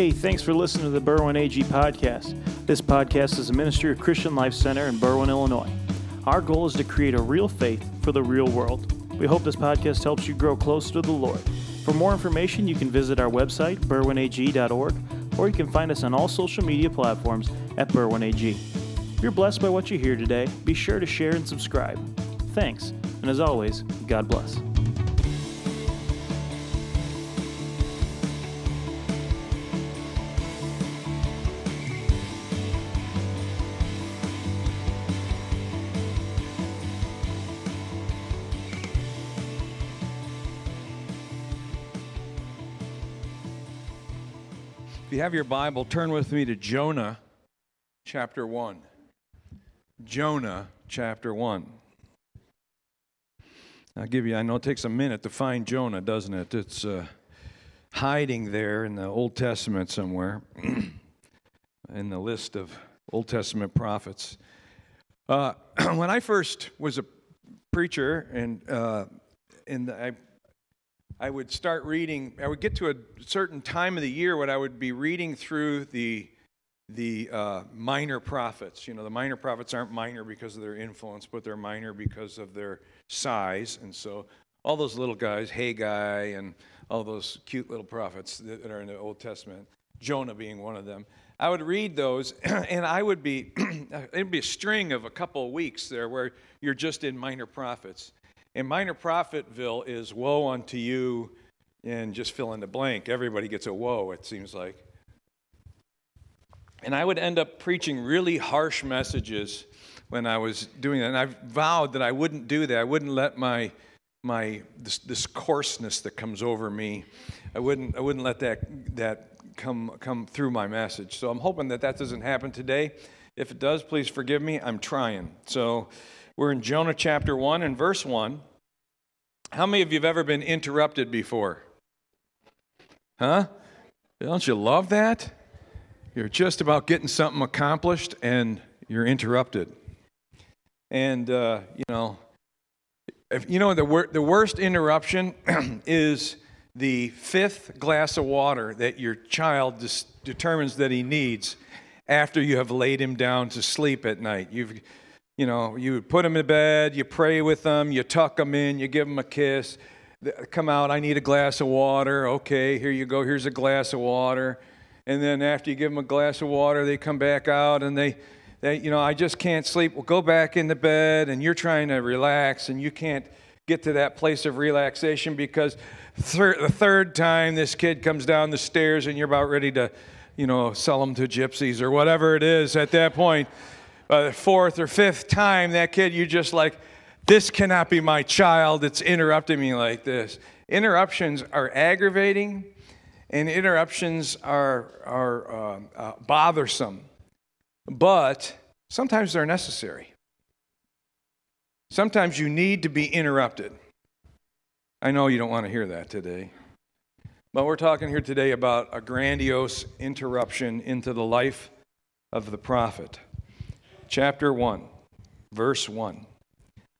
Hey, thanks for listening to the Berwyn AG podcast. This podcast is a ministry of Christian Life Center in Berwyn, Illinois. Our goal is to create a real faith for the real world. We hope this podcast helps you grow closer to the Lord. For more information, you can visit our website, berwynag.org, or you can find us on all social media platforms at berwynag. If you're blessed by what you hear today, be sure to share and subscribe. Thanks, and as always, God bless. Have your Bible, turn with me to Jonah chapter 1. Jonah chapter 1. I'll give you, I know it takes a minute to find Jonah, doesn't it? It's uh, hiding there in the Old Testament somewhere, in the list of Old Testament prophets. Uh, when I first was a preacher, and, uh, and I I would start reading, I would get to a certain time of the year when I would be reading through the, the uh, minor prophets. You know, the minor prophets aren't minor because of their influence, but they're minor because of their size. And so all those little guys, Haggai and all those cute little prophets that are in the Old Testament, Jonah being one of them. I would read those, and I would be, it'd be a string of a couple of weeks there where you're just in minor prophets. And minor prophetville is woe unto you, and just fill in the blank. Everybody gets a woe, it seems like. And I would end up preaching really harsh messages when I was doing that. And I vowed that I wouldn't do that. I wouldn't let my my this, this coarseness that comes over me, I wouldn't I wouldn't let that that come come through my message. So I'm hoping that that doesn't happen today. If it does, please forgive me. I'm trying. So we're in Jonah chapter 1 and verse 1. How many of you have ever been interrupted before? Huh? Don't you love that? You're just about getting something accomplished and you're interrupted. And, uh, you know, if, you know, the, wor- the worst interruption is the fifth glass of water that your child dis- determines that he needs after you have laid him down to sleep at night. You've you know, you put them in bed, you pray with them, you tuck them in, you give them a kiss. Come out, I need a glass of water. Okay, here you go, here's a glass of water. And then after you give them a glass of water, they come back out and they, they you know, I just can't sleep. Well, go back in the bed and you're trying to relax and you can't get to that place of relaxation because thir- the third time this kid comes down the stairs and you're about ready to, you know, sell them to gypsies or whatever it is at that point uh, fourth or fifth time, that kid, you just like, this cannot be my child. It's interrupting me like this. Interruptions are aggravating, and interruptions are, are uh, uh, bothersome, but sometimes they're necessary. Sometimes you need to be interrupted. I know you don't want to hear that today. But we're talking here today about a grandiose interruption into the life of the prophet chapter 1, verse 1.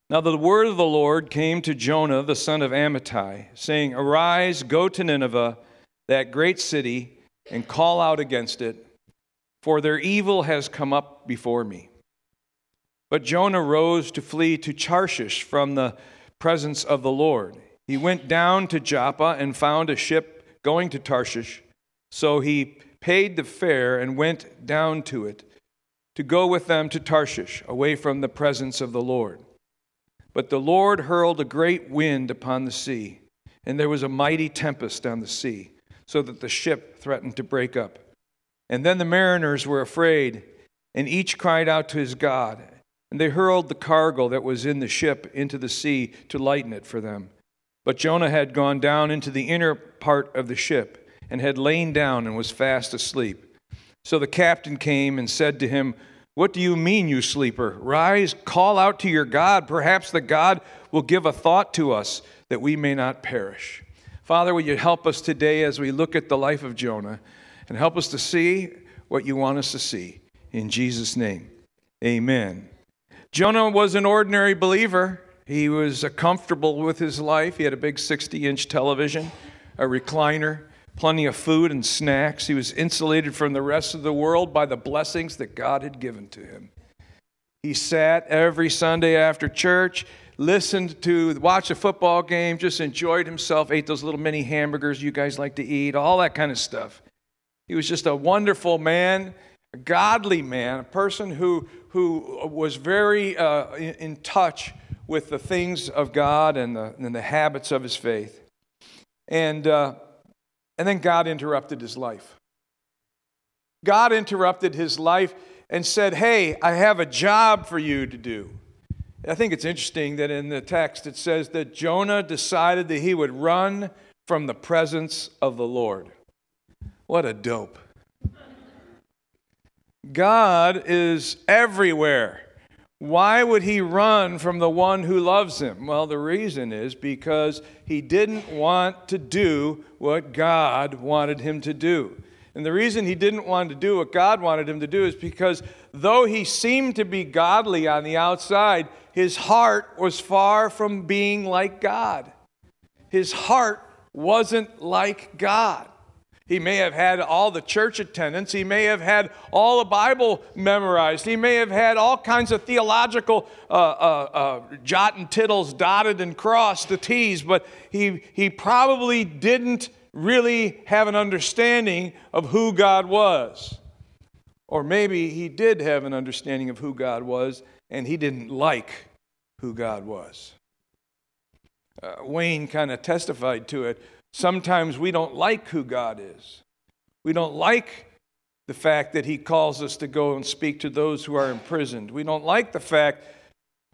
Now the word of the Lord came to Jonah, the son of Amittai, saying, Arise, go to Nineveh, that great city, and call out against it, for their evil has come up before me. But Jonah rose to flee to Tarshish from the presence of the Lord. He went down to Joppa and found a ship going to Tarshish. So he paid the fare and went down to it to go with them to Tarshish, away from the presence of the Lord. But the Lord hurled a great wind upon the sea, and there was a mighty tempest on the sea, so that the ship threatened to break up. And then the mariners were afraid, and each cried out to his God. And they hurled the cargo that was in the ship into the sea to lighten it for them. But Jonah had gone down into the inner part of the ship, and had lain down and was fast asleep. So the captain came and said to him, What do you mean, you sleeper? Rise, call out to your God. Perhaps the God will give a thought to us that we may not perish. Father, will you help us today as we look at the life of Jonah and help us to see what you want us to see? In Jesus' name, amen. Jonah was an ordinary believer. He was comfortable with his life. He had a big 60 inch television, a recliner plenty of food and snacks. He was insulated from the rest of the world by the blessings that God had given to him. He sat every Sunday after church, listened to, watch a football game, just enjoyed himself, ate those little mini hamburgers you guys like to eat, all that kind of stuff. He was just a wonderful man, a godly man, a person who, who was very uh, in, in, touch with the things of God and the, and the habits of his faith. And, uh, and then God interrupted his life. God interrupted his life and said, Hey, I have a job for you to do. I think it's interesting that in the text it says that Jonah decided that he would run from the presence of the Lord. What a dope. God is everywhere. Why would he run from the one who loves him? Well, the reason is because he didn't want to do what God wanted him to do. And the reason he didn't want to do what God wanted him to do is because though he seemed to be godly on the outside, his heart was far from being like God. His heart wasn't like God. He may have had all the church attendance. He may have had all the Bible memorized. He may have had all kinds of theological uh, uh, uh, jot and tittles dotted and crossed, the T's, but he, he probably didn't really have an understanding of who God was. Or maybe he did have an understanding of who God was and he didn't like who God was. Uh, Wayne kind of testified to it Sometimes we don't like who God is. We don't like the fact that He calls us to go and speak to those who are imprisoned. We don't like the fact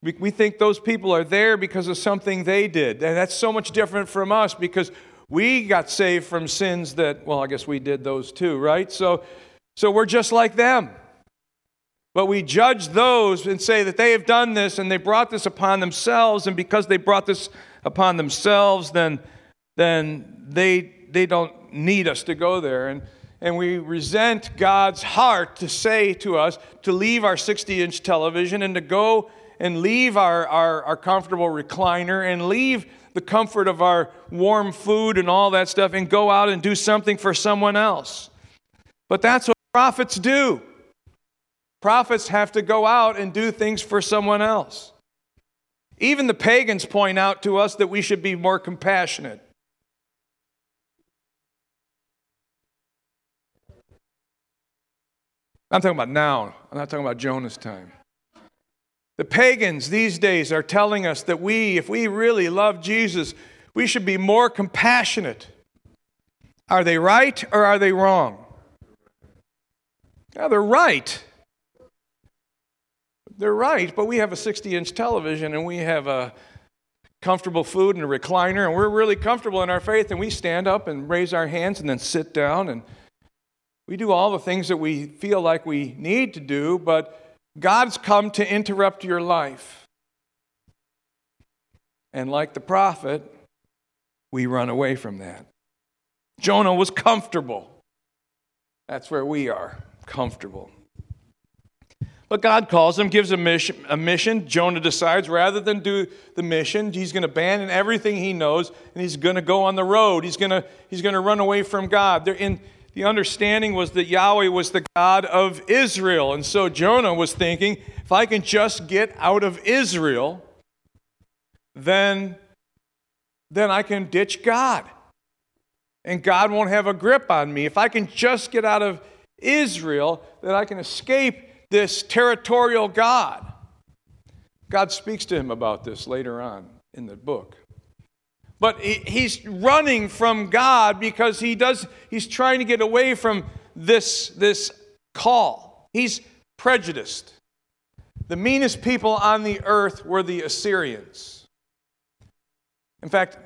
we think those people are there because of something they did. And that's so much different from us because we got saved from sins that, well, I guess we did those too, right? So, so we're just like them. But we judge those and say that they have done this and they brought this upon themselves, and because they brought this upon themselves, then then they, they don't need us to go there. And, and we resent God's heart to say to us to leave our 60 inch television and to go and leave our, our, our comfortable recliner and leave the comfort of our warm food and all that stuff and go out and do something for someone else. But that's what prophets do. Prophets have to go out and do things for someone else. Even the pagans point out to us that we should be more compassionate. I'm talking about now. I'm not talking about Jonah's time. The pagans these days are telling us that we, if we really love Jesus, we should be more compassionate. Are they right or are they wrong? Yeah, they're right. They're right, but we have a 60 inch television and we have a comfortable food and a recliner, and we're really comfortable in our faith, and we stand up and raise our hands and then sit down and we do all the things that we feel like we need to do, but God's come to interrupt your life. And like the prophet, we run away from that. Jonah was comfortable. That's where we are, comfortable. But God calls him, gives a mission, a mission. Jonah decides rather than do the mission, he's going to abandon everything he knows and he's going to go on the road. He's going to, he's going to run away from God. They're in, the understanding was that Yahweh was the God of Israel. And so Jonah was thinking, if I can just get out of Israel, then, then I can ditch God. And God won't have a grip on me. If I can just get out of Israel, then I can escape this territorial God. God speaks to him about this later on in the book. But he's running from God because he does, he's trying to get away from this, this call. He's prejudiced. The meanest people on the earth were the Assyrians. In fact,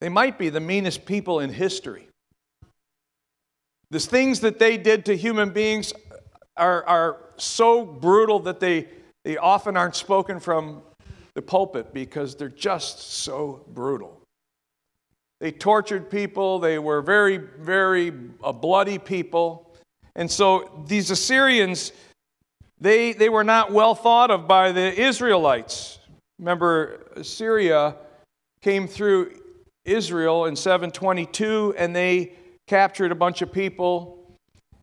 they might be the meanest people in history. The things that they did to human beings are, are so brutal that they, they often aren't spoken from the pulpit because they're just so brutal. They tortured people. They were very, very uh, bloody people. And so these Assyrians, they, they were not well thought of by the Israelites. Remember, Assyria came through Israel in 722 and they captured a bunch of people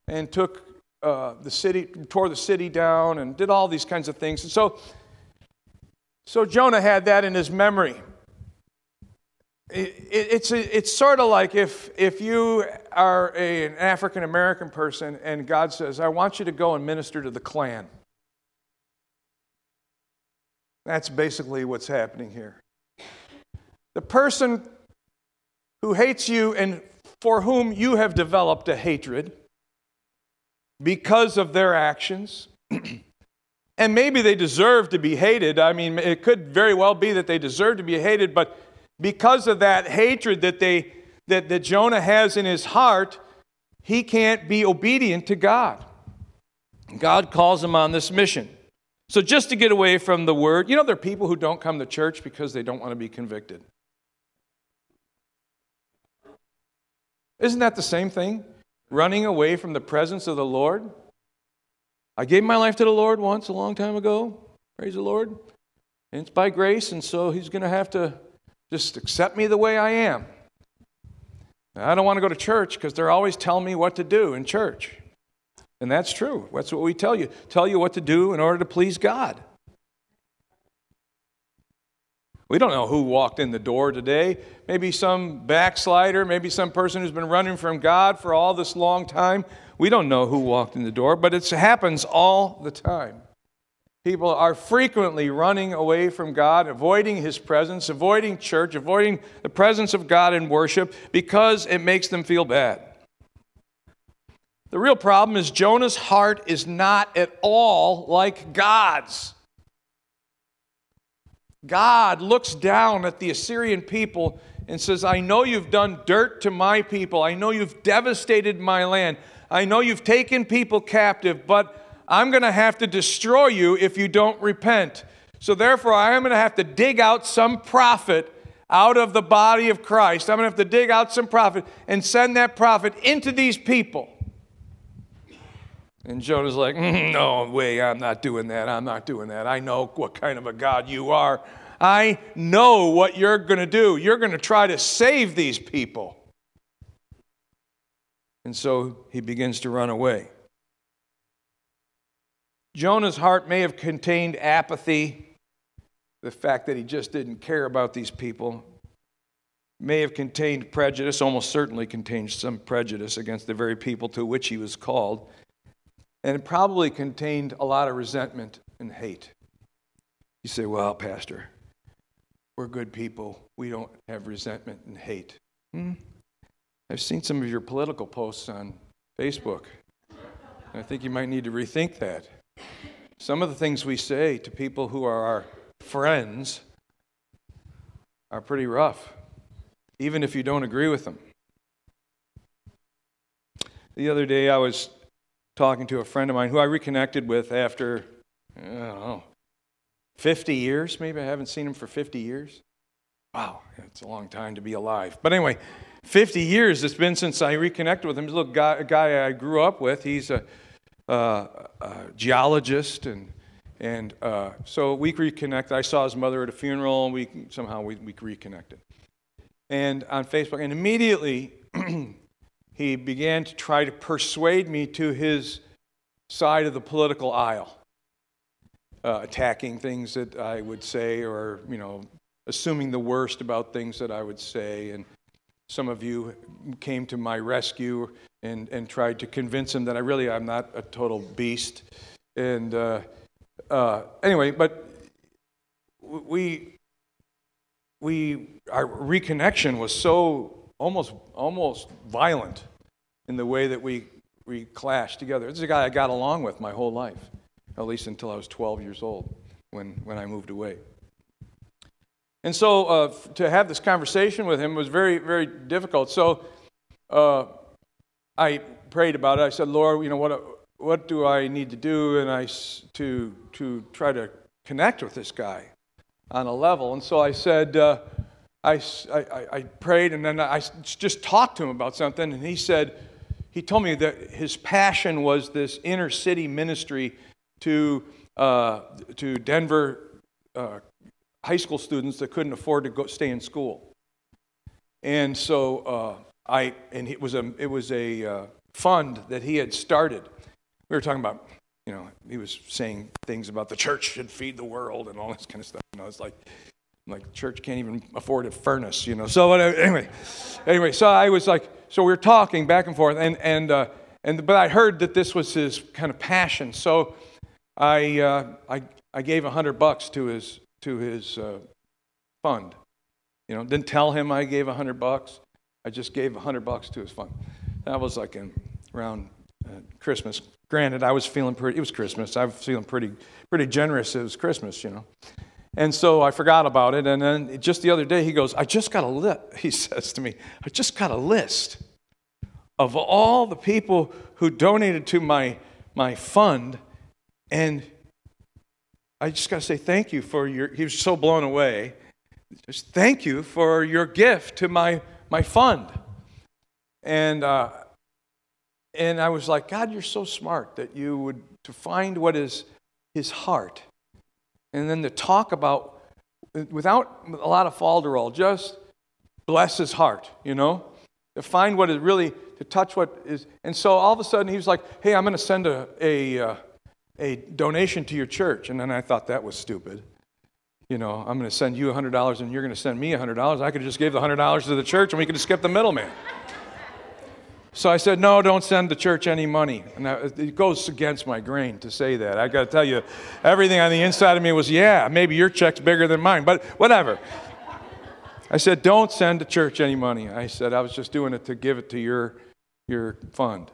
and took uh, the city, tore the city down, and did all these kinds of things. And so, so Jonah had that in his memory. It, it, it's, a, it's sort of like if, if you are a, an African American person and God says, I want you to go and minister to the Klan. That's basically what's happening here. The person who hates you and for whom you have developed a hatred because of their actions, and maybe they deserve to be hated. I mean, it could very well be that they deserve to be hated, but because of that hatred that, they, that, that Jonah has in his heart, he can't be obedient to God. God calls him on this mission. So, just to get away from the word, you know, there are people who don't come to church because they don't want to be convicted. Isn't that the same thing? Running away from the presence of the Lord? I gave my life to the Lord once a long time ago. Praise the Lord. And it's by grace, and so He's going to have to just accept me the way I am. I don't want to go to church because they're always telling me what to do in church. And that's true. That's what we tell you. Tell you what to do in order to please God. We don't know who walked in the door today. Maybe some backslider, maybe some person who's been running from God for all this long time. We don't know who walked in the door, but it happens all the time. People are frequently running away from God, avoiding His presence, avoiding church, avoiding the presence of God in worship because it makes them feel bad. The real problem is Jonah's heart is not at all like God's. God looks down at the Assyrian people and says, I know you've done dirt to my people. I know you've devastated my land. I know you've taken people captive, but I'm going to have to destroy you if you don't repent. So therefore, I am going to have to dig out some prophet out of the body of Christ. I'm going to have to dig out some prophet and send that prophet into these people. And Jonah's like, mm, No way, I'm not doing that. I'm not doing that. I know what kind of a God you are. I know what you're going to do. You're going to try to save these people. And so he begins to run away. Jonah's heart may have contained apathy, the fact that he just didn't care about these people, may have contained prejudice, almost certainly contained some prejudice against the very people to which he was called and it probably contained a lot of resentment and hate. You say, well, Pastor, we're good people. We don't have resentment and hate. Hmm? I've seen some of your political posts on Facebook. I think you might need to rethink that. Some of the things we say to people who are our friends are pretty rough, even if you don't agree with them. The other day I was talking to a friend of mine who I reconnected with after, I don't know, 50 years. Maybe I haven't seen him for 50 years. Wow, it's a long time to be alive. But anyway, 50 years it's been since I reconnected with him. He's a little guy, a guy I grew up with. He's a, uh, a geologist, and and uh, so we reconnected. I saw his mother at a funeral, and we somehow we, we reconnected. And on Facebook, and immediately he began to try to persuade me to his side of the political aisle, uh, attacking things that I would say or, you know, assuming the worst about things that I would say. And some of you came to my rescue and, and tried to convince him that I really I'm not a total beast. And uh, uh, anyway, but we, we, our reconnection was so almost, almost violent in the way that we, we clashed together. This is a guy I got along with my whole life, at least until I was 12 years old when, when I moved away. And so uh, to have this conversation with him was very, very difficult. So uh, I prayed about it. I said, Lord, you know, what, what do I need to do and I, to, to try to connect with this guy on a level? And so I said, uh, I, I, I prayed and then I just talked to him about something, and he said, he told me that his passion was this inner city ministry to, uh, to Denver uh, high school students that couldn't afford to go stay in school. And so uh, I and it was a it was a uh, fund that he had started. We were talking about, you know, he was saying things about the church should feed the world and all this kind of stuff. You know, it's like like church can't even afford a furnace, you know. So anyway, anyway, so I was like, so we were talking back and forth, and and uh, and but I heard that this was his kind of passion. So I uh, I I gave a hundred bucks to his to his uh, fund. You know, didn't tell him I gave a hundred bucks. I just gave a hundred bucks to his fund. That was like in, around uh, Christmas. Granted, I was feeling pretty. It was Christmas. I was feeling pretty pretty generous. It was Christmas, you know. And so I forgot about it. And then just the other day, he goes, I just got a list. He says to me, I just got a list of all the people who donated to my, my fund. And I just got to say thank you for your, he was so blown away. Just thank you for your gift to my, my fund. And, uh, and I was like, God, you're so smart that you would, to find what is his heart and then to talk about, without a lot of falderall, just bless his heart, you know? To find what is really, to touch what is. And so all of a sudden he was like, hey, I'm going to send a, a, uh, a donation to your church. And then I thought that was stupid. You know, I'm going to send you $100 and you're going to send me $100. I could just give the $100 to the church and we could have skipped the middleman. So I said, No, don't send the church any money. And it goes against my grain to say that. I got to tell you, everything on the inside of me was, Yeah, maybe your check's bigger than mine, but whatever. I said, Don't send the church any money. I said, I was just doing it to give it to your, your fund.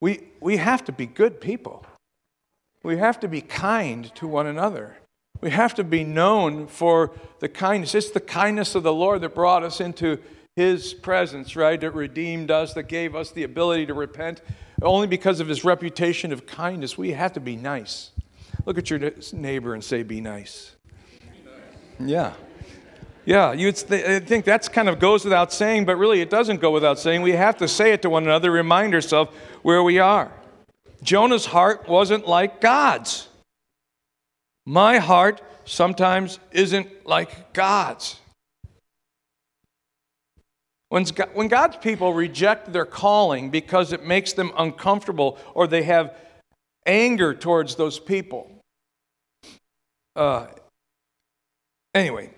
We, we have to be good people. We have to be kind to one another. We have to be known for the kindness. It's the kindness of the Lord that brought us into his presence, right, that redeemed us, that gave us the ability to repent, only because of his reputation of kindness. We have to be nice. Look at your neighbor and say, Be nice. Yeah. Yeah, you think that's kind of goes without saying, but really it doesn't go without saying. We have to say it to one another, remind ourselves where we are. Jonah's heart wasn't like God's. My heart sometimes isn't like God's. When God's people reject their calling because it makes them uncomfortable or they have anger towards those people. Uh, anyway,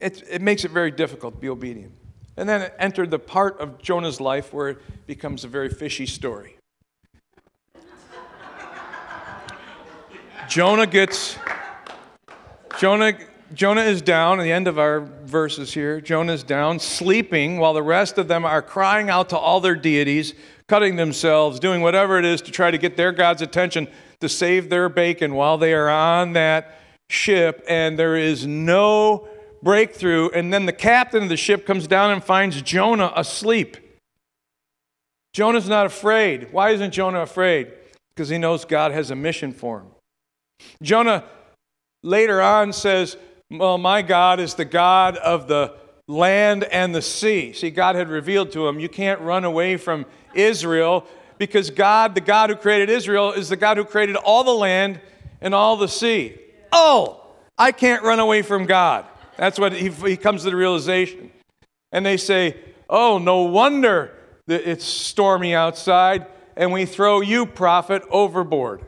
it, it makes it very difficult to be obedient. And then it entered the part of Jonah's life where it becomes a very fishy story. Jonah gets Jonah Jonah is down, at the end of our verses here. Jonah is down, sleeping, while the rest of them are crying out to all their deities, cutting themselves, doing whatever it is to try to get their God's attention to save their bacon while they are on that ship, and there is no breakthrough. And then the captain of the ship comes down and finds Jonah asleep. Jonah's not afraid. Why isn't Jonah afraid? Because he knows God has a mission for him. Jonah later on says, well, my God is the God of the land and the sea. See, God had revealed to him, you can't run away from Israel because God, the God who created Israel, is the God who created all the land and all the sea. Oh, I can't run away from God. That's what he, he comes to the realization. And they say, Oh, no wonder that it's stormy outside, and we throw you, prophet, overboard.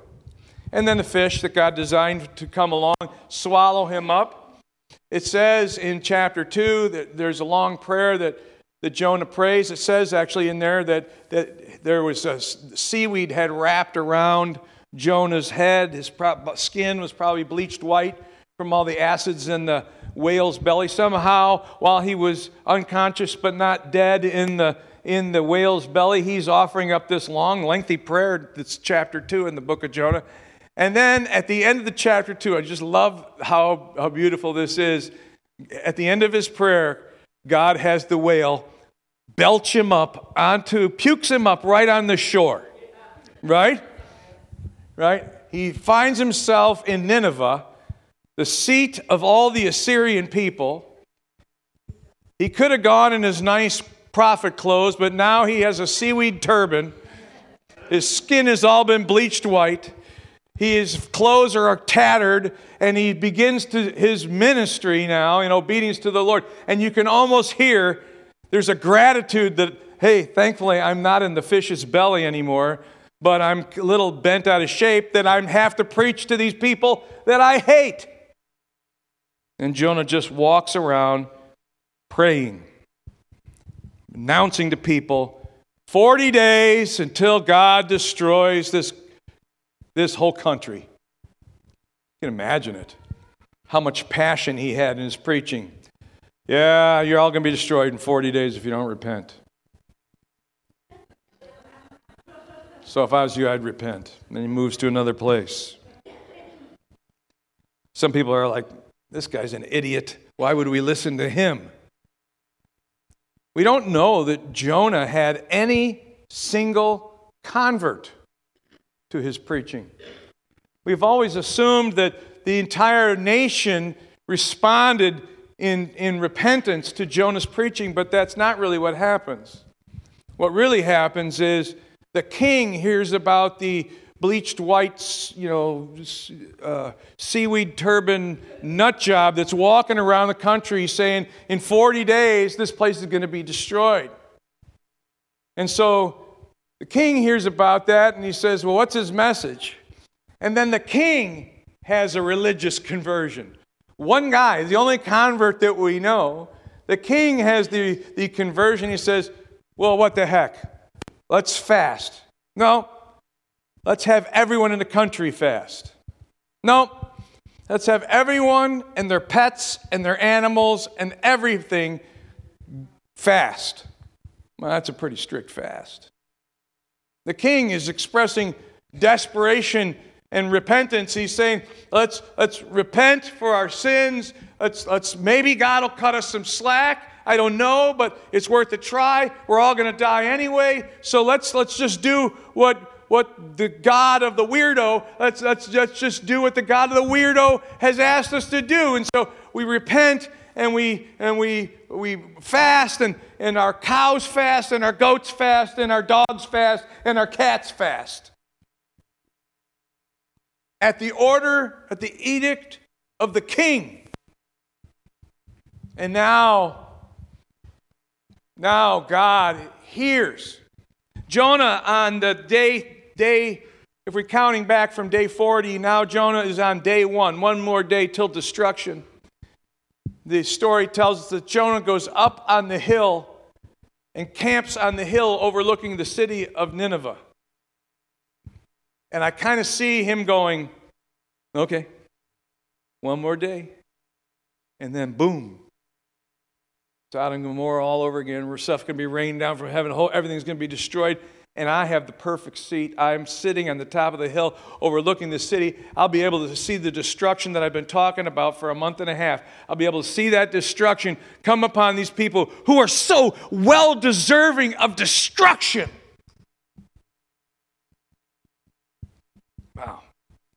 And then the fish that God designed to come along swallow him up. It says in chapter 2 that there's a long prayer that, that Jonah prays. It says actually in there that, that there was a seaweed had wrapped around Jonah's head. His skin was probably bleached white from all the acids in the whale's belly. Somehow, while he was unconscious but not dead in the, in the whale's belly, he's offering up this long, lengthy prayer. That's chapter 2 in the book of Jonah. And then at the end of the chapter two, I just love how, how beautiful this is. At the end of his prayer, God has the whale belch him up onto, pukes him up right on the shore. Right? Right? He finds himself in Nineveh, the seat of all the Assyrian people. He could have gone in his nice prophet clothes, but now he has a seaweed turban. His skin has all been bleached white. His clothes are tattered, and he begins to his ministry now in obedience to the Lord. And you can almost hear There's a gratitude that, hey, thankfully I'm not in the fish's belly anymore, but I'm a little bent out of shape that I have to preach to these people that I hate. And Jonah just walks around praying, announcing to people 40 days until God destroys this, this whole country. You can imagine it. How much passion he had in his preaching. Yeah, you're all going to be destroyed in 40 days if you don't repent. So if I was you, I'd repent. And then he moves to another place. Some people are like, this guy's an idiot. Why would we listen to him? We don't know that Jonah had any single convert to his preaching. We've always assumed that the entire nation responded in, in repentance to Jonah's preaching, but that's not really what happens. What really happens is the king hears about the bleached white, you know, uh, seaweed turban nut job that's walking around the country saying, in 40 days, this place is going to be destroyed. And so the king hears about that and he says, Well, what's his message? And then the king has a religious conversion. One guy, the only convert that we know, the king has the, the conversion. He says, Well, what the heck? Let's fast. No, Let's have everyone in the country fast. No, let's have everyone and their pets and their animals and everything fast. Well, that's a pretty strict fast. The king is expressing desperation and repentance. He's saying, let's, let's repent for our sins. Let's, let's, maybe God will cut us some slack. I don't know, but it's worth a try. We're all going to die anyway. So let's, let's just do what what the God of the weirdo, let's, let's, let's just do what the God of the weirdo has asked us to do. And so we repent and we, and we, we fast, and, and our cows fast, and our goats fast, and our dogs fast, and our cats fast. At the order, at the edict of the king. And now, now God hears. Jonah, on the day day, if we're counting back from day 40, now Jonah is on day one, one more day till destruction. The story tells us that Jonah goes up on the hill and camps on the hill overlooking the city of Nineveh. And I kind of see him going, okay, one more day. And then boom, Sodom and Gomorrah all over again, where stuff can be rained down from heaven, everything's going to be destroyed and I have the perfect seat. I'm sitting on the top of the hill overlooking the city. I'll be able to see the destruction that I've been talking about for a month and a half. I'll be able to see that destruction come upon these people who are so well deserving of destruction. Wow.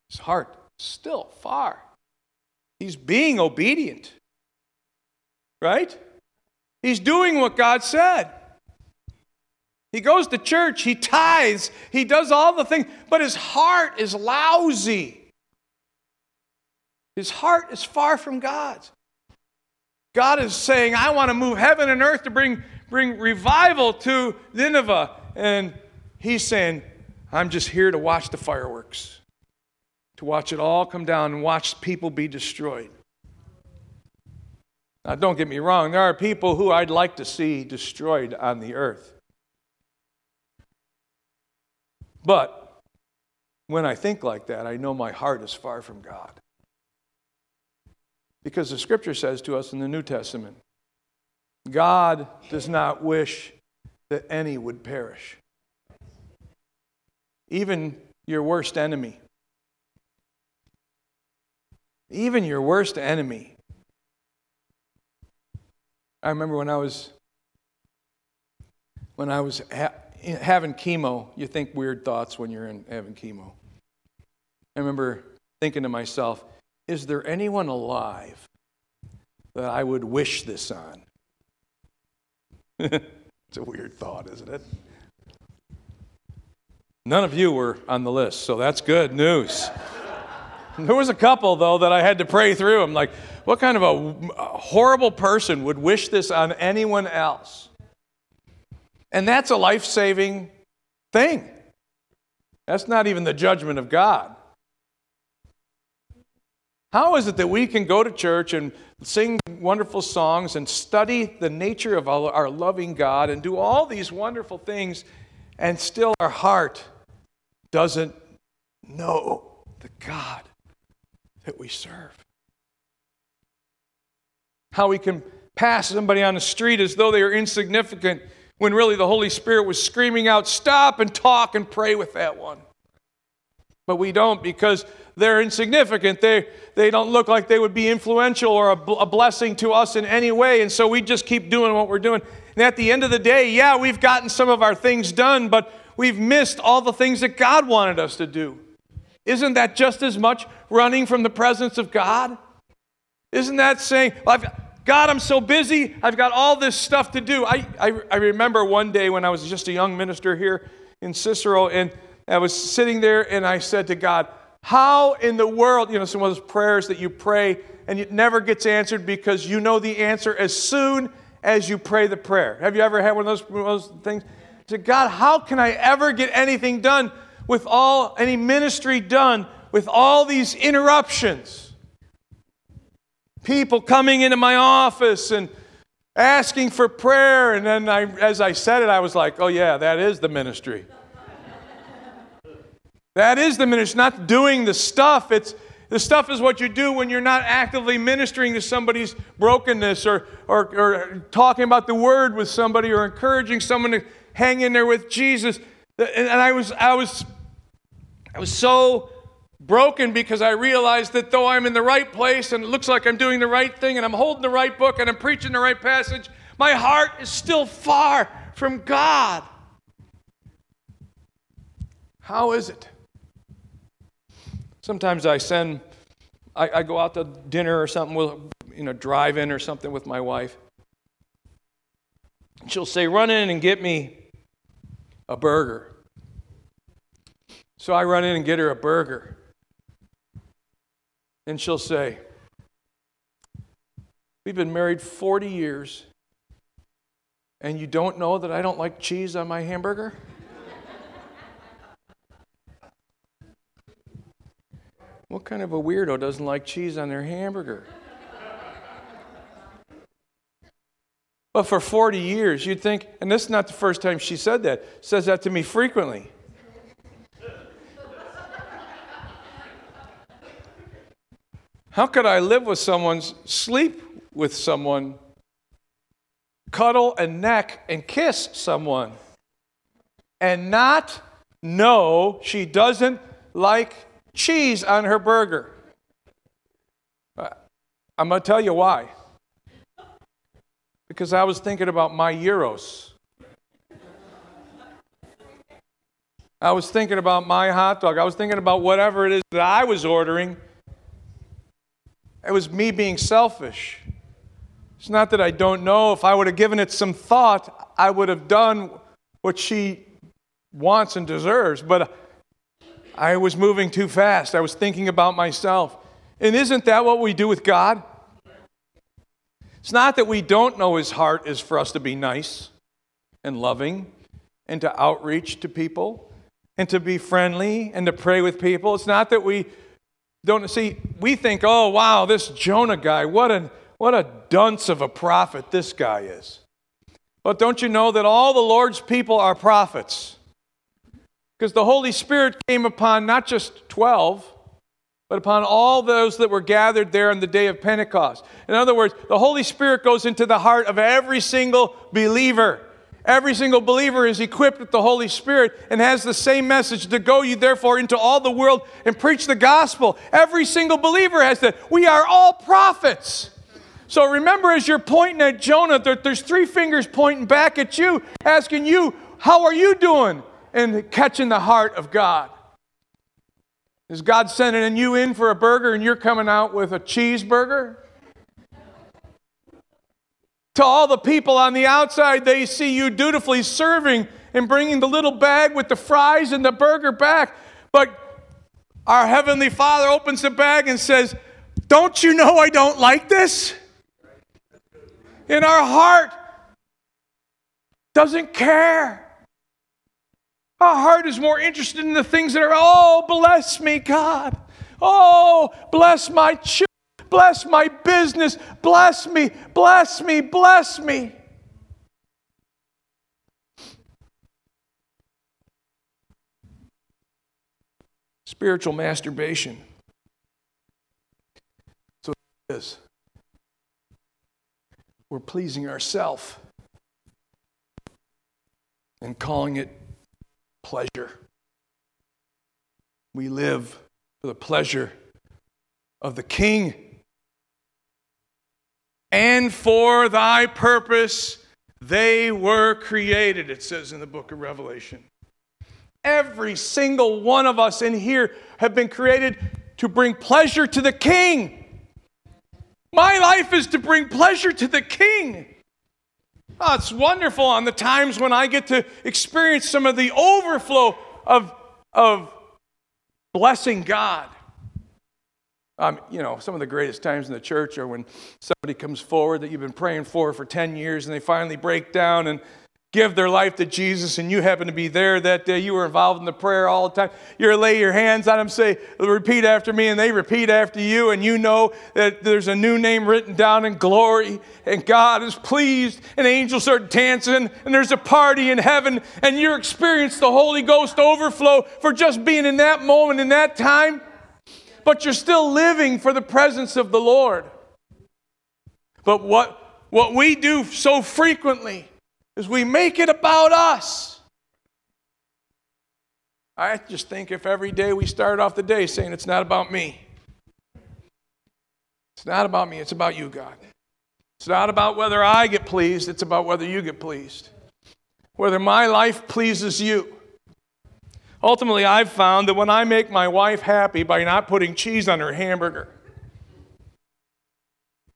His heart still far. He's being obedient. Right? He's doing what God said. He goes to church, he tithes, he does all the things, but his heart is lousy. His heart is far from God's. God is saying, I want to move heaven and earth to bring, bring revival to Nineveh. And he's saying, I'm just here to watch the fireworks, to watch it all come down and watch people be destroyed. Now, don't get me wrong, there are people who I'd like to see destroyed on the earth. But when I think like that, I know my heart is far from God. Because the scripture says to us in the New Testament God does not wish that any would perish, even your worst enemy. Even your worst enemy. I remember when I was when I was having chemo, you think weird thoughts when you're in having chemo. I remember thinking to myself, is there anyone alive that I would wish this on? it's a weird thought, isn't it? None of you were on the list, so that's good news. there was a couple, though, that I had to pray through. I'm like, what kind of a, a horrible person would wish this on anyone else? And that's a life saving thing. That's not even the judgment of God. How is it that we can go to church and sing wonderful songs and study the nature of our loving God and do all these wonderful things, and still our heart doesn't know the God that we serve? How we can pass somebody on the street as though they are insignificant when really the Holy Spirit was screaming out, Stop and talk and pray with that one. But we don't because they're insignificant. They, they don't look like they would be influential or a, a blessing to us in any way. And so we just keep doing what we're doing. And at the end of the day, yeah, we've gotten some of our things done, but we've missed all the things that God wanted us to do. Isn't that just as much running from the presence of God? Isn't that saying, well, God, I'm so busy. I've got all this stuff to do. I, I, I, remember one day when I was just a young minister here in Cicero, and I was sitting there and I said to God, How in the world, you know, some of those prayers that you pray and it never gets answered because you know the answer as soon as you pray the prayer. Have you ever had one of those, one of those things? I said, God, how can I ever get anything done with all, any ministry done with all these interruptions? People coming into my office and asking for prayer. And then I, as I said it, I was like, oh, yeah, that is the ministry. that is the ministry, not doing the stuff. It's, the stuff is what you do when you're not actively ministering to somebody's brokenness or, or, or talking about the word with somebody or encouraging someone to hang in there with Jesus. And I was, I was, I was so broken because I realized that though I'm in the right place and it looks like I'm doing the right thing and I'm holding the right book and I'm preaching the right passage, my heart is still far from God. How is it? Sometimes I send, I, I go out to dinner or something, with, you know, drive in or something with my wife. She'll say, run in and get me a burger. So I run in and get her a burger. And she'll say, We've been married 40 years, and you don't know that I don't like cheese on my hamburger? what kind of a weirdo doesn't like cheese on their hamburger? But for 40 years, you'd think, and this is not the first time she said that, says that to me frequently. How could I live with someone, sleep with someone, cuddle and neck and kiss someone, and not know she doesn't like cheese on her burger? Uh, I'm going to tell you why. Because I was thinking about my gyros. I was thinking about my hot dog. I was thinking about whatever it is that I was ordering it was me being selfish. It's not that I don't know. If I would have given it some thought, I would have done what she wants and deserves. But I was moving too fast. I was thinking about myself. And isn't that what we do with God? It's not that we don't know His heart is for us to be nice and loving and to outreach to people and to be friendly and to pray with people. It's not that we don't see, we think, oh, wow, this Jonah guy, what a, what a dunce of a prophet this guy is. But don't you know that all the Lord's people are prophets? Because the Holy Spirit came upon not just 12, but upon all those that were gathered there on the day of Pentecost. In other words, the Holy Spirit goes into the heart of every single believer. Every single believer is equipped with the Holy Spirit and has the same message to go you therefore into all the world and preach the gospel. Every single believer has that. We are all prophets. So remember, as you're pointing at Jonah, there's three fingers pointing back at you, asking you, How are you doing? And catching the heart of God. Is God sending you in for a burger and you're coming out with a cheeseburger? To all the people on the outside, they see you dutifully serving and bringing the little bag with the fries and the burger back. But our Heavenly Father opens the bag and says, Don't you know I don't like this? In our heart, doesn't care. Our heart is more interested in the things that are, oh, bless me, God. Oh, bless my children. Bless my business. Bless me. Bless me. Bless me. Spiritual masturbation. So it is. We're pleasing ourselves and calling it pleasure. We live for the pleasure of the King. And for thy purpose they were created, it says in the book of Revelation. Every single one of us in here have been created to bring pleasure to the King. My life is to bring pleasure to the King. Oh, it's wonderful on the times when I get to experience some of the overflow of, of blessing God. Um, you know, some of the greatest times in the church are when somebody comes forward that you've been praying for for 10 years and they finally break down and give their life to Jesus and you happen to be there that day, you were involved in the prayer all the time, you lay your hands on them, say, repeat after me, and they repeat after you, and you know that there's a new name written down in glory, and God is pleased, and angels are dancing, and there's a party in heaven, and you experience the Holy Ghost overflow for just being in that moment, in that time, but you're still living for the presence of the Lord. But what, what we do so frequently, is we make it about us. I just think if every day we start off the day saying, It's not about me. It's not about me, it's about you, God. It's not about whether I get pleased, it's about whether you get pleased. Whether my life pleases you. Ultimately, I've found that when I make my wife happy by not putting cheese on her hamburger,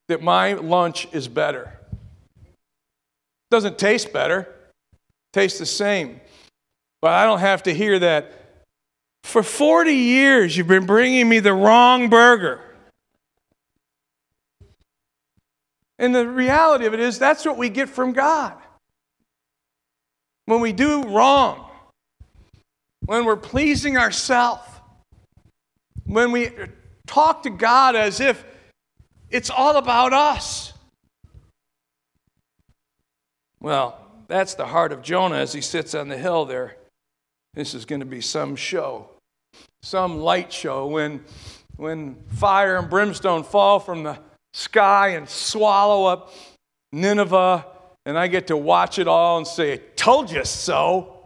that my lunch is better. Doesn't taste better, tastes the same. But I don't have to hear that. For 40 years, you've been bringing me the wrong burger. And the reality of it is, that's what we get from God. When we do wrong, when we're pleasing ourselves, when we talk to God as if it's all about us. Well, that's the heart of Jonah as he sits on the hill there. This is going to be some show, some light show when, when fire and brimstone fall from the sky and swallow up Nineveh, and I get to watch it all and say, Told you so.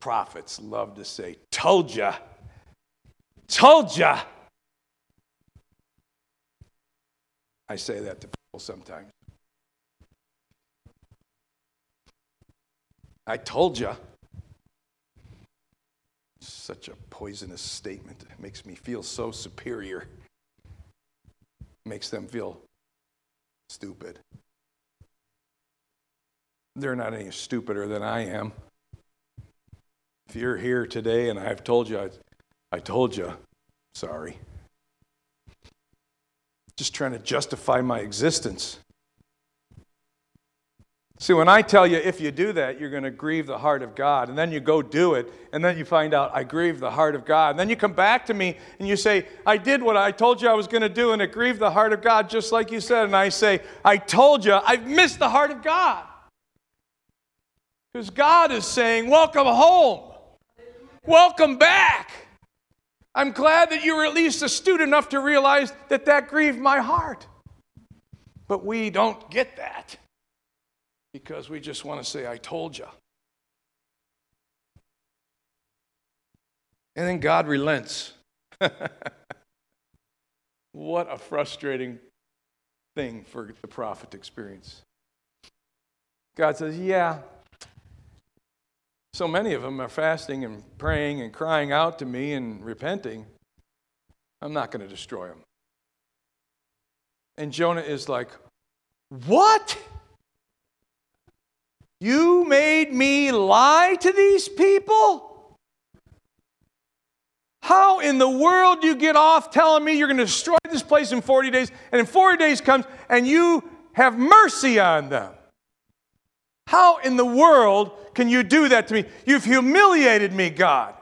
Prophets love to say, Told ya. Told ya. I say that to people sometimes. I told ya. Such a poisonous statement. It makes me feel so superior. Makes them feel stupid. They're not any stupider than I am. If you're here today and I've told you, I, I told you, sorry. Just trying to justify my existence. See, when I tell you if you do that, you're going to grieve the heart of God, and then you go do it, and then you find out I grieved the heart of God, and then you come back to me and you say, I did what I told you I was going to do, and it grieved the heart of God, just like you said. And I say, I told you I've missed the heart of God. Because God is saying, Welcome home. Welcome back. I'm glad that you were at least astute enough to realize that that grieved my heart. But we don't get that because we just want to say, I told you. And then God relents. what a frustrating thing for the prophet to experience. God says, Yeah. So many of them are fasting and praying and crying out to me and repenting. I'm not going to destroy them. And Jonah is like, What? You made me lie to these people? How in the world do you get off telling me you're going to destroy this place in 40 days, and in 40 days comes and you have mercy on them? How in the world can you do that to me? You've humiliated me, God.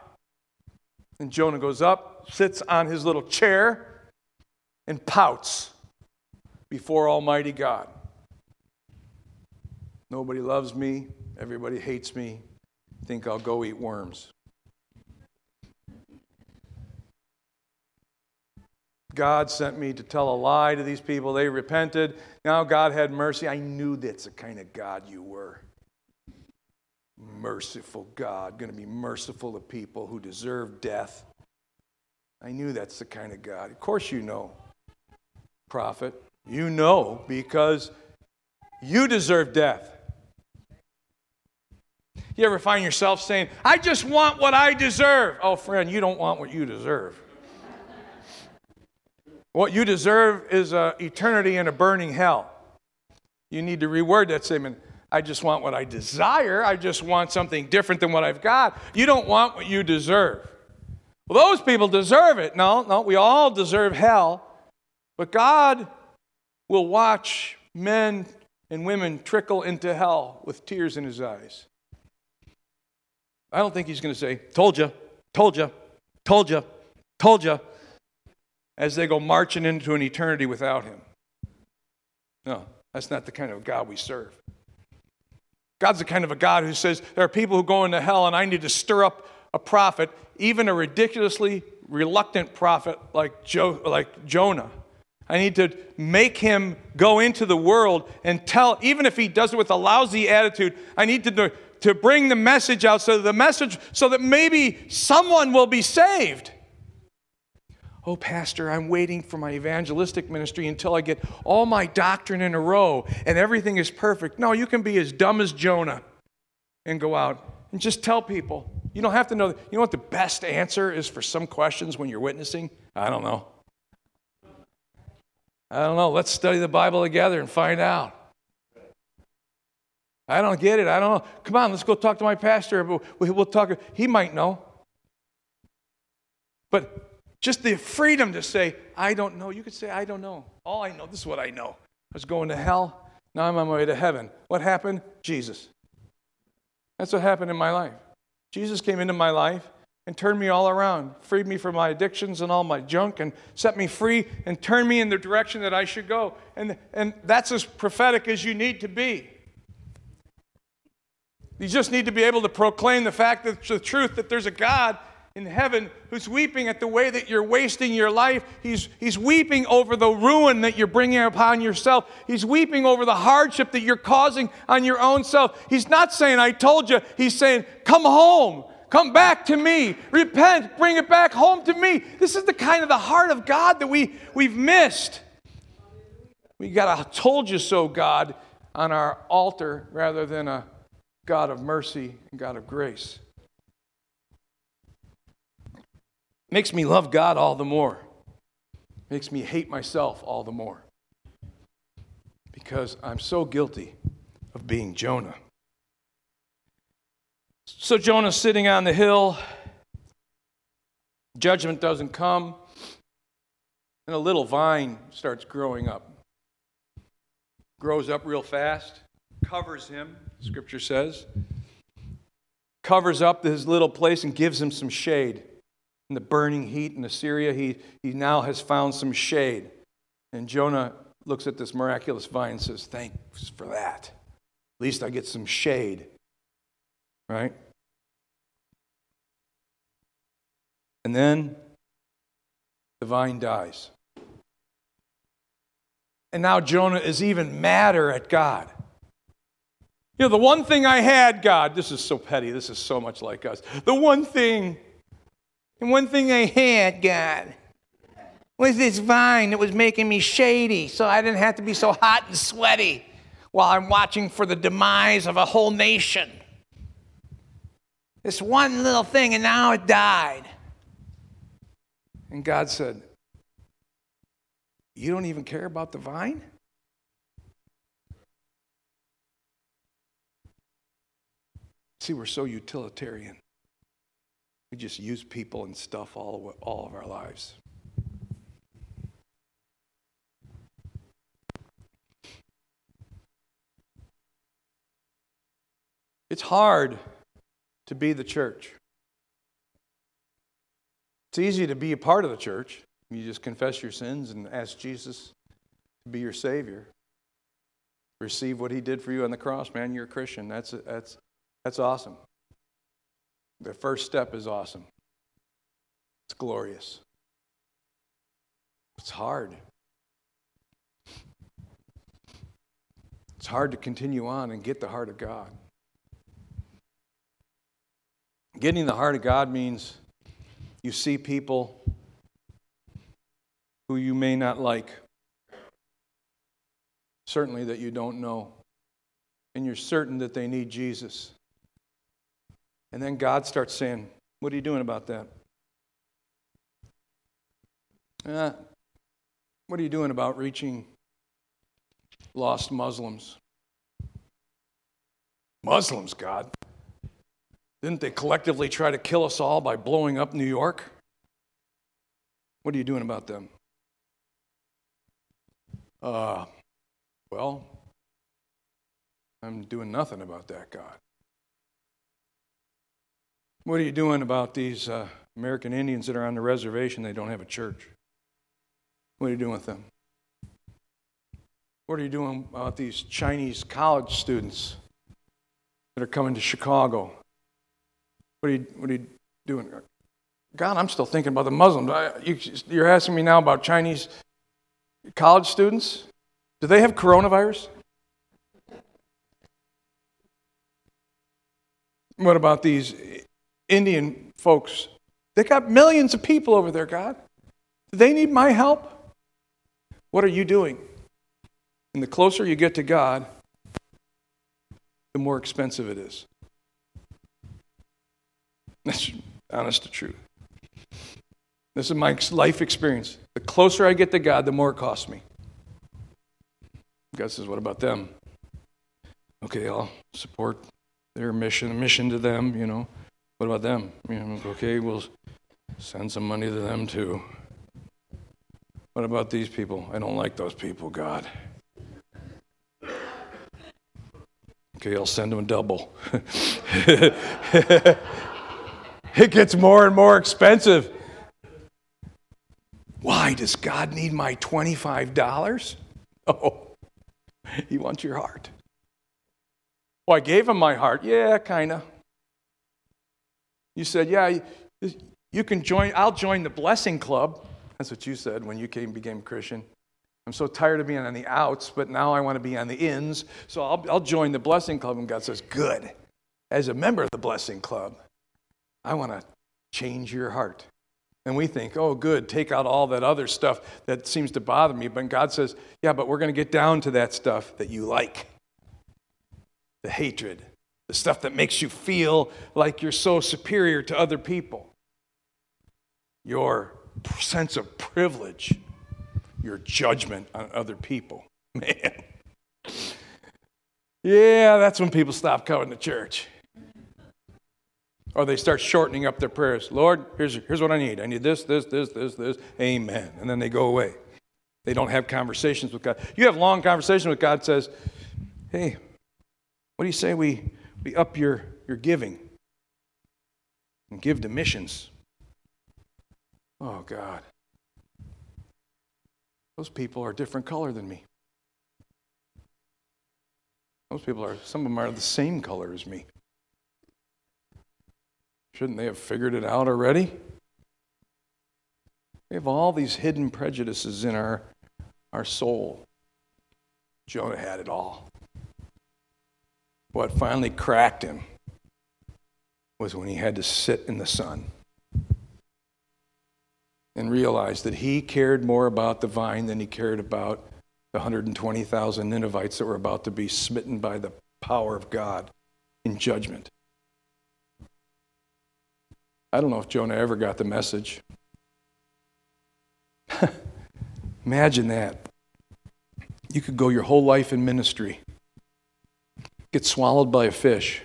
And Jonah goes up, sits on his little chair, and pouts before Almighty God. Nobody loves me. Everybody hates me. Think I'll go eat worms. God sent me to tell a lie to these people. They repented. Now God had mercy. I knew that's the kind of God you were. Merciful God, going to be merciful to people who deserve death. I knew that's the kind of God. Of course, you know, prophet. You know because you deserve death. You ever find yourself saying, I just want what I deserve? Oh, friend, you don't want what you deserve. What you deserve is eternity in a burning hell. You need to reword that statement. I just want what I desire. I just want something different than what I've got. You don't want what you deserve. Well, those people deserve it. No, no, we all deserve hell. But God will watch men and women trickle into hell with tears in his eyes. I don't think he's going to say, Told you, told you, told you, told you, as they go marching into an eternity without him. No, that's not the kind of God we serve. God's the kind of a God who says, There are people who go into hell, and I need to stir up a prophet, even a ridiculously reluctant prophet like, jo- like Jonah. I need to make him go into the world and tell, even if he does it with a lousy attitude, I need to, to bring the message out so the message, so that maybe someone will be saved. Oh, Pastor, I'm waiting for my evangelistic ministry until I get all my doctrine in a row and everything is perfect. No, you can be as dumb as Jonah and go out and just tell people. You don't have to know. You know what the best answer is for some questions when you're witnessing? I don't know. I don't know. Let's study the Bible together and find out. I don't get it. I don't know. Come on, let's go talk to my pastor. We'll talk. He might know. But just the freedom to say, I don't know. You could say, I don't know. All I know, this is what I know. I was going to hell. Now I'm on my way to heaven. What happened? Jesus. That's what happened in my life. Jesus came into my life and turned me all around, freed me from my addictions and all my junk, and set me free and turned me in the direction that I should go. And, and that's as prophetic as you need to be. You just need to be able to proclaim the fact that the truth that there's a God in heaven who's weeping at the way that you're wasting your life. He's, he's weeping over the ruin that you're bringing upon yourself. He's weeping over the hardship that you're causing on your own self. He's not saying, I told you. He's saying, Come home. Come back to me. Repent. Bring it back home to me. This is the kind of the heart of God that we, we've missed. We got a told you so God on our altar rather than a God of mercy and God of grace. Makes me love God all the more. Makes me hate myself all the more. Because I'm so guilty of being Jonah. So Jonah's sitting on the hill. Judgment doesn't come. And a little vine starts growing up. Grows up real fast, covers him, scripture says. Covers up his little place and gives him some shade. In the burning heat in Assyria, he, he now has found some shade. And Jonah looks at this miraculous vine and says, Thanks for that. At least I get some shade right? And then the vine dies. And now Jonah is even madder at God. You know, the one thing I had, God, this is so petty, this is so much like us. The one thing, the one thing I had, God, was this vine that was making me shady so I didn't have to be so hot and sweaty while I'm watching for the demise of a whole nation. This one little thing, and now it died. And God said, You don't even care about the vine? See, we're so utilitarian. We just use people and stuff all, all of our lives. It's hard to be the church. It's easy to be a part of the church. You just confess your sins and ask Jesus to be your Savior. Receive what He did for you on the cross, man. You're a Christian. That's, that's, that's awesome. The first step is awesome, it's glorious. It's hard. It's hard to continue on and get the heart of God. Getting the heart of God means you see people who you may not like, certainly that you don't know, and you're certain that they need Jesus. And then God starts saying, What are you doing about that? Uh, what are you doing about reaching lost Muslims? Muslims, God. Didn't they collectively try to kill us all by blowing up New York? What are you doing about them? Uh, well, I'm doing nothing about that, God. What are you doing about these uh, American Indians that are on the reservation? They don't have a church. What are you doing with them? What are you doing about these Chinese college students that are coming to Chicago what are you, what are you doing? God, I'm still thinking about the Muslims. I, you, you're asking me now about Chinese college students? Do they have coronavirus? What about these Indian folks? They got millions of people over there, God. Do they need my help? What are you doing? And the closer you get to God, the more expensive it is. That's honest to truth. This is my life experience. The closer I get to God, the more it costs me. God says, What about them? Okay, I'll support their mission, mission to them, you know. What about them? You know, okay, we'll send some money to them too. What about these people? I don't like those people, God. Okay, I'll send them a double. it gets more and more expensive. Why does God need my $25? Oh, he wants your heart. Well, I gave him my heart. Yeah, kind of. You said, yeah, you can join, I'll join the blessing club. That's what you said when you came, became Christian. I'm so tired of being on the outs, but now I want to be on the ins, so I'll, I'll join the blessing club. And God says, good. As a member of the blessing club, I want to change your heart. And we think, oh, good, take out all that other stuff that seems to bother me. But God says, yeah, but we're going to get down to that stuff that you like the hatred, the stuff that makes you feel like you're so superior to other people, your sense of privilege, your judgment on other people. Man. Yeah, that's when people stop coming to church. Or they start shortening up their prayers. Lord, here's, here's what I need. I need this, this, this, this, this. Amen. And then they go away. They don't have conversations with God. You have long conversations with God says, hey, what do you say we, we up your, your giving and give to missions? Oh, God. Those people are different color than me. Those people are, some of them are the same color as me. Shouldn't they have figured it out already? We have all these hidden prejudices in our, our soul. Jonah had it all. What finally cracked him was when he had to sit in the sun and realize that he cared more about the vine than he cared about the 120,000 Ninevites that were about to be smitten by the power of God in judgment. I don't know if Jonah ever got the message. Imagine that. You could go your whole life in ministry, get swallowed by a fish,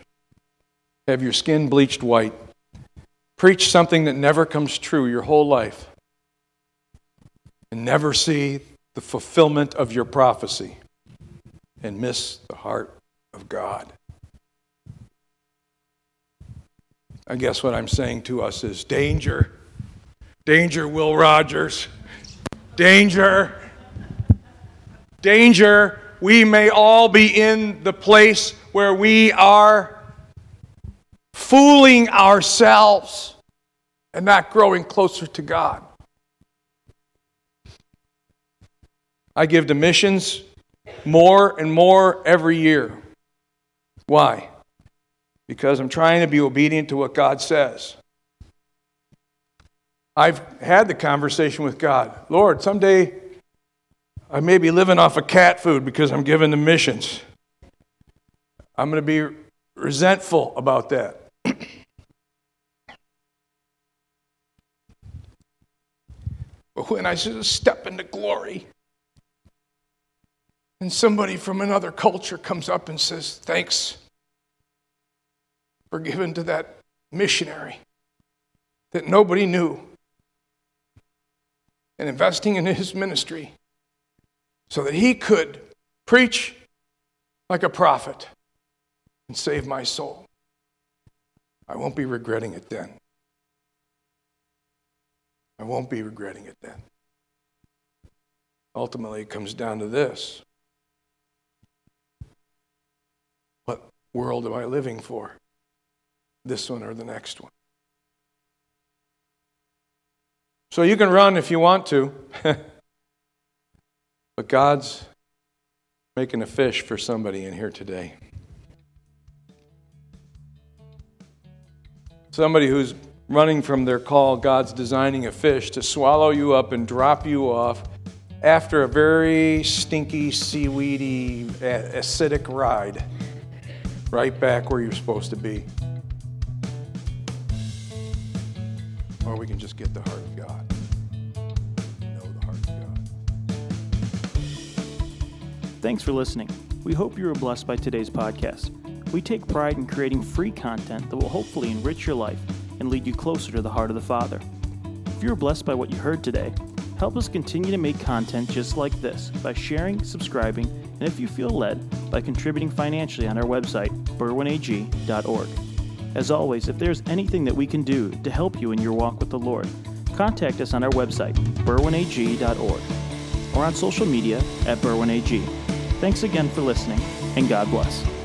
have your skin bleached white, preach something that never comes true your whole life, and never see the fulfillment of your prophecy and miss the heart of God. I guess what I'm saying to us is danger. Danger, Will Rogers. Danger. Danger. We may all be in the place where we are fooling ourselves and not growing closer to God. I give to missions more and more every year. Why? Because I'm trying to be obedient to what God says. I've had the conversation with God Lord, someday I may be living off of cat food because I'm giving to missions. I'm going to be resentful about that. but when I step into glory, and somebody from another culture comes up and says, Thanks for giving to that missionary that nobody knew and investing in his ministry so that he could preach like a prophet and save my soul. I won't be regretting it then. I won't be regretting it then. Ultimately, it comes down to this What world am I living for? This one or the next one? So you can run if you want to, but God's making a fish for somebody in here today. Somebody who's running from their call, God's designing a fish to swallow you up and drop you off after a very stinky, seaweedy, acidic ride right back where you're supposed to be. Or we can just get the heart Thanks for listening. We hope you were blessed by today's podcast. We take pride in creating free content that will hopefully enrich your life and lead you closer to the heart of the Father. If you were blessed by what you heard today, help us continue to make content just like this by sharing, subscribing, and if you feel led, by contributing financially on our website, berwynag.org. As always, if there's anything that we can do to help you in your walk with the Lord, contact us on our website, berwynag.org, or on social media at berwynag. Thanks again for listening, and God bless.